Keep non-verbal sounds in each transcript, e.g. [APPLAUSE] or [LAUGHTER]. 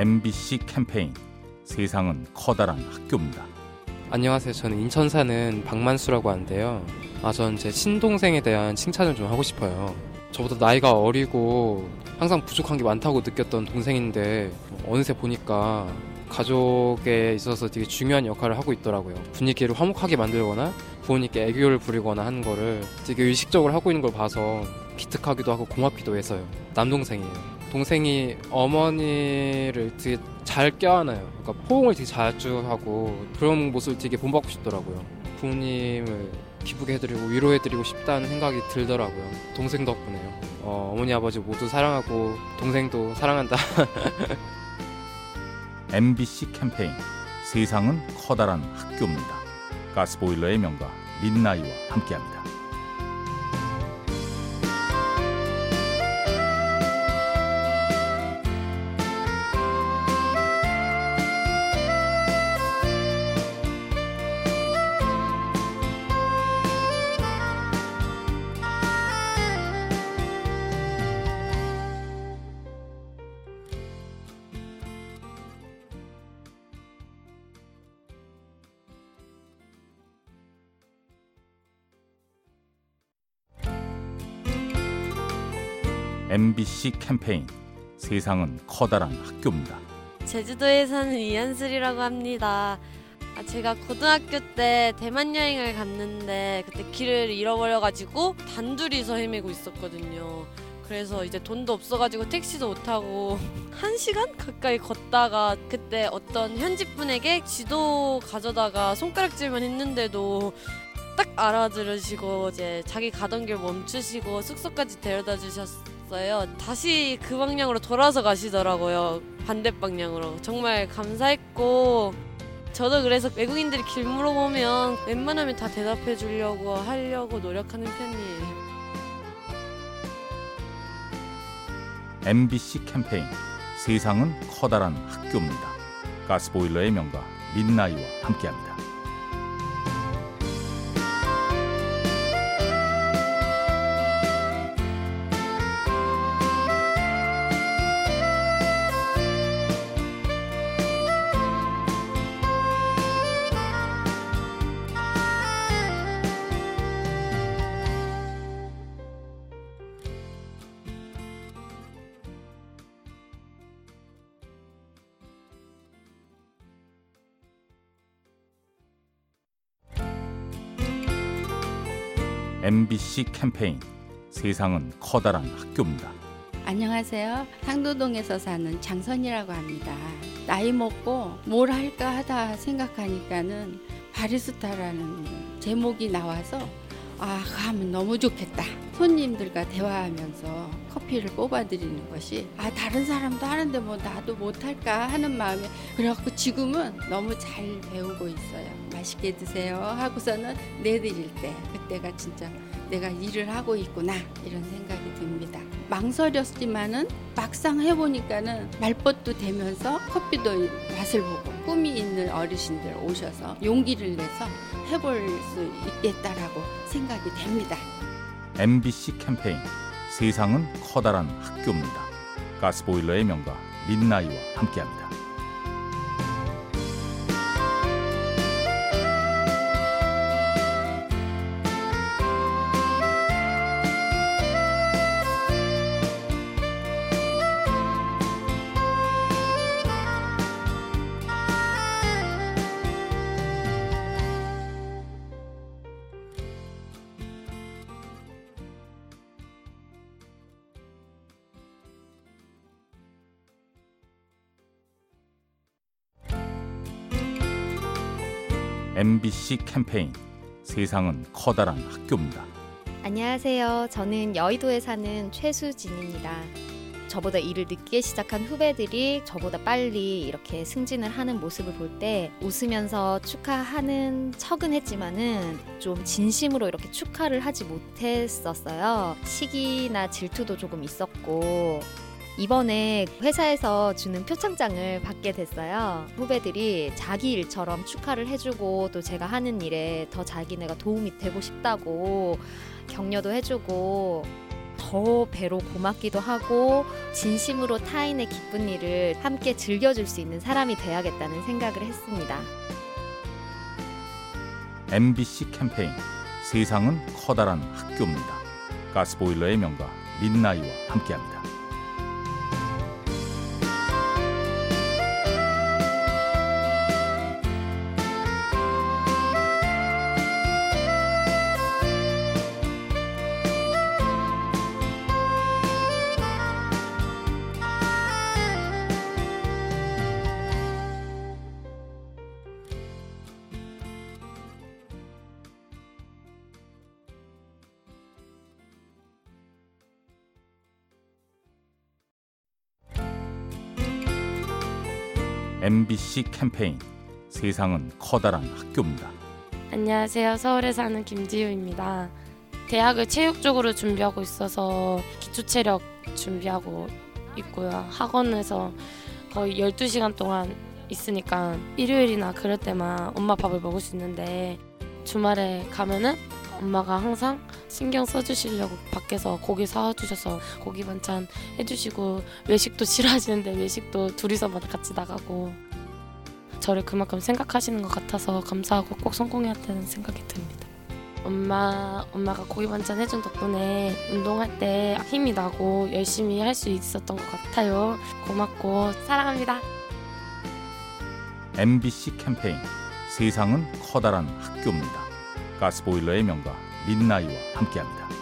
MBC 캠페인 세상은 커다란 학교입니다. 안녕하세요. 저는 인천 사는 박만수라고 하는데요. 아, 저는 제 친동생에 대한 칭찬을 좀 하고 싶어요. 저보다 나이가 어리고 항상 부족한 게 많다고 느꼈던 동생인데 어느새 보니까 가족에 있어서 되게 중요한 역할을 하고 있더라고요. 분위기를 화목하게 만들거나 부모님께 애교를 부리거나 하는 거를 되게 의식적으로 하고 있는 걸 봐서 기특하기도 하고 고맙기도 해서요. 남동생이에요. 동생이 어머니를 되게 잘 껴안아요. 그러니까 포옹을 되게 자주 하고 그런 모습을 되게 본받고 싶더라고요. 부모님을 기쁘게 해드리고 위로해드리고 싶다는 생각이 들더라고요. 동생 덕분에요. 어, 어머니 아버지 모두 사랑하고 동생도 사랑한다. [LAUGHS] MBC 캠페인 세상은 커다란 학교입니다. 가스보일러의 명가 민나이와 함께합니다. MBC 캠페인 세상은 커다란 학교입니다. 제주도에 사는 이한슬이라고 합니다. 아, 제가 고등학교 때 대만 여행을 갔는데 그때 길을 잃어버려가지고 단둘이서 헤매고 있었거든요. 그래서 이제 돈도 없어가지고 택시도 못 타고 [LAUGHS] 한 시간 가까이 걷다가 그때 어떤 현지 분에게 지도 가져다가 손가락질만 했는데도 딱 알아들으시고 이제 자기 가던 길 멈추시고 숙소까지 데려다 주셨 어요. 다시 그 방향으로 돌아서 가시더라고요. 반대 방향으로. 정말 감사했고 저도 그래서 외국인들이 길 물어보면 웬만하면 다 대답해 주려고 하려고 노력하는 편이에요. MBC 캠페인 세상은 커다란 학교입니다. 가스보일러의 명가 민나이와 함께합니다. MBC 캠페인 세상은 커다란 학교입니다. 안녕하세요. 상도동에서 사는 장선이라고 합니다. 나이 먹고 뭘 할까 하다 생각하니까는 바리스타라는 제목이 나와서 아, 하면 너무 좋겠다. 손님들과 대화하면서 커피를 뽑아드리는 것이 아, 다른 사람도 하는데 뭐 나도 못할까 하는 마음에 그래갖고 지금은 너무 잘 배우고 있어요. 맛있게 드세요 하고서는 내드릴 때 그때가 진짜 내가 일을 하고 있구나 이런 생각이 듭니다. 망설였지만은 막상 해보니까는 말벗도 되면서 커피도 맛을 보고 꿈이 있는 어르신들 오셔서 용기를 내서 해볼 수 있겠다라고 생각이 됩니다. MBC 캠페인 세상은 커다란 학교입니다. 가스보일러의 명가 민나이와 함께합니다. MBC 캠페인 세상은 커다란 학교입니다. 안녕하세요. 저는 여의도에 사는 최수진입니다. 저보다 일을 늦게 시작한 후배들이 저보다 빨리 이렇게 승진을 하는 모습을 볼 때 웃으면서 축하하는 척은 했지만은 좀 진심으로 이렇게 축하를 하지 못했었어요. 시기나 질투도 조금 있었고 이번에 회사에서 주는 표창장을 받게 됐어요. 후배들이 자기 일처럼 축하를 해주고 또 제가 하는 일에 더 자기네가 도움이 되고 싶다고 격려도 해주고 더 배로 고맙기도 하고 진심으로 타인의 기쁜 일을 함께 즐겨줄 수 있는 사람이 돼야겠다는 생각을 했습니다. MBC 캠페인 세상은 커다란 학교입니다. 가스보일러의 명가 민나이와 함께합니다. MBC 캠페인 세상은 커다란 학교입니다. 안녕하세요. 서울에 사는 김지우입니다. 대학을 체육 쪽으로 준비하고 있어서 기초 체력 준비하고 있고요. 학원에서 거의 12시간 동안 있으니까 일요일이나 그럴 때만 엄마 밥을 먹을 수 있는데 주말에 가면은 엄마가 항상 신경 써주시려고 밖에서 고기 사와주셔서 고기 반찬 해주시고 외식도 싫어하시는데 외식도 둘이서만 같이 나가고 저를 그만큼 생각하시는 것 같아서 감사하고 꼭 성공해야 되는 생각이 듭니다. 엄마 엄마가 고기 반찬 해준 덕분에 운동할 때 힘이 나고 열심히 할 수 있었던 것 같아요. 고맙고 사랑합니다. MBC 캠페인 세상은 커다란 학교입니다. 가스보일러의 명가 민나이와 함께합니다.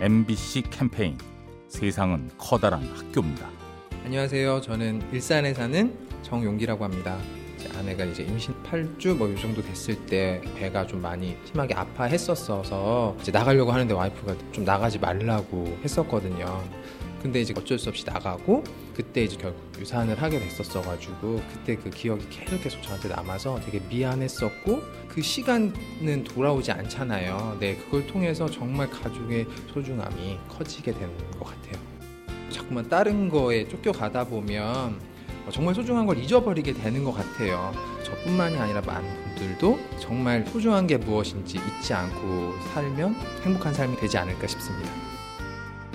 MBC 캠페인 세상은 커다란 학교입니다. 안녕하세요. 저는 일산에 사는 정용기라고 합니다. 제 아내가 이제 임신 8주 뭐 이 정도 됐을 때 배가 좀 많이 심하게 아파했었어서 이제 나가려고 하는데 와이프가 좀 나가지 말라고 했었거든요. 근데 이제 어쩔 수 없이 나가고 그때 이제 결국 유산을 하게 됐었어 가지고 그때 그 기억이 계속 계속 저한테 남아서 되게 미안했었고 그 시간은 돌아오지 않잖아요. 네, 그걸 통해서 정말 가족의 소중함이 커지게 되는 것 같아요. 자꾸만 다른 거에 쫓겨가다 보면 정말 소중한 걸 잊어버리게 되는 것 같아요. 저뿐만이 아니라 많은 분들도 정말 소중한 게 무엇인지 잊지 않고 살면 행복한 삶이 되지 않을까 싶습니다.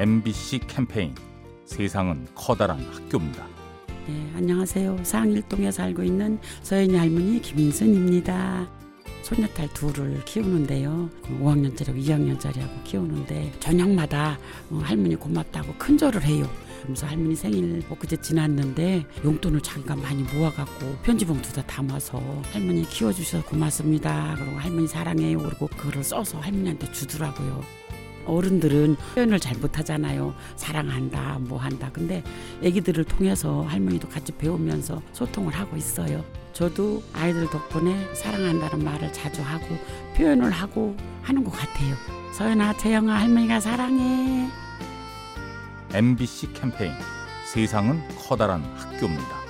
MBC 캠페인 세상은 커다란 학교입니다. 네, 안녕하세요. 상일동에 살고 있는 서연이 할머니 김인순입니다. 손녀딸 둘을 키우는데요. 5학년짜리하고 2학년짜리하고 키우는데 저녁마다 어, 할머니 고맙다고 큰절을 해요. 그러면서 할머니 생일 엊그제 지났는데 용돈을 자기가 많이 모아갖고 편지봉투다 담아서 할머니 키워주셔서 고맙습니다. 그리고 할머니 사랑해요. 그리고 그거를 써서 할머니한테 주더라고요. 어른들은 표현을 잘 못하잖아요. 사랑한다, 뭐 한다. 근데 아기들을 통해서 할머니도 같이 배우면서 소통을 하고 있어요. 저도 아이들 덕분에 사랑한다는 말을 자주 하고 표현을 하고 하는 것 같아요. 서연아, 재영아, 할머니가 사랑해. MBC 캠페인 세상은 커다란 학교입니다.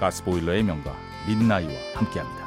가스보일러의 명가 민나이와 함께합니다.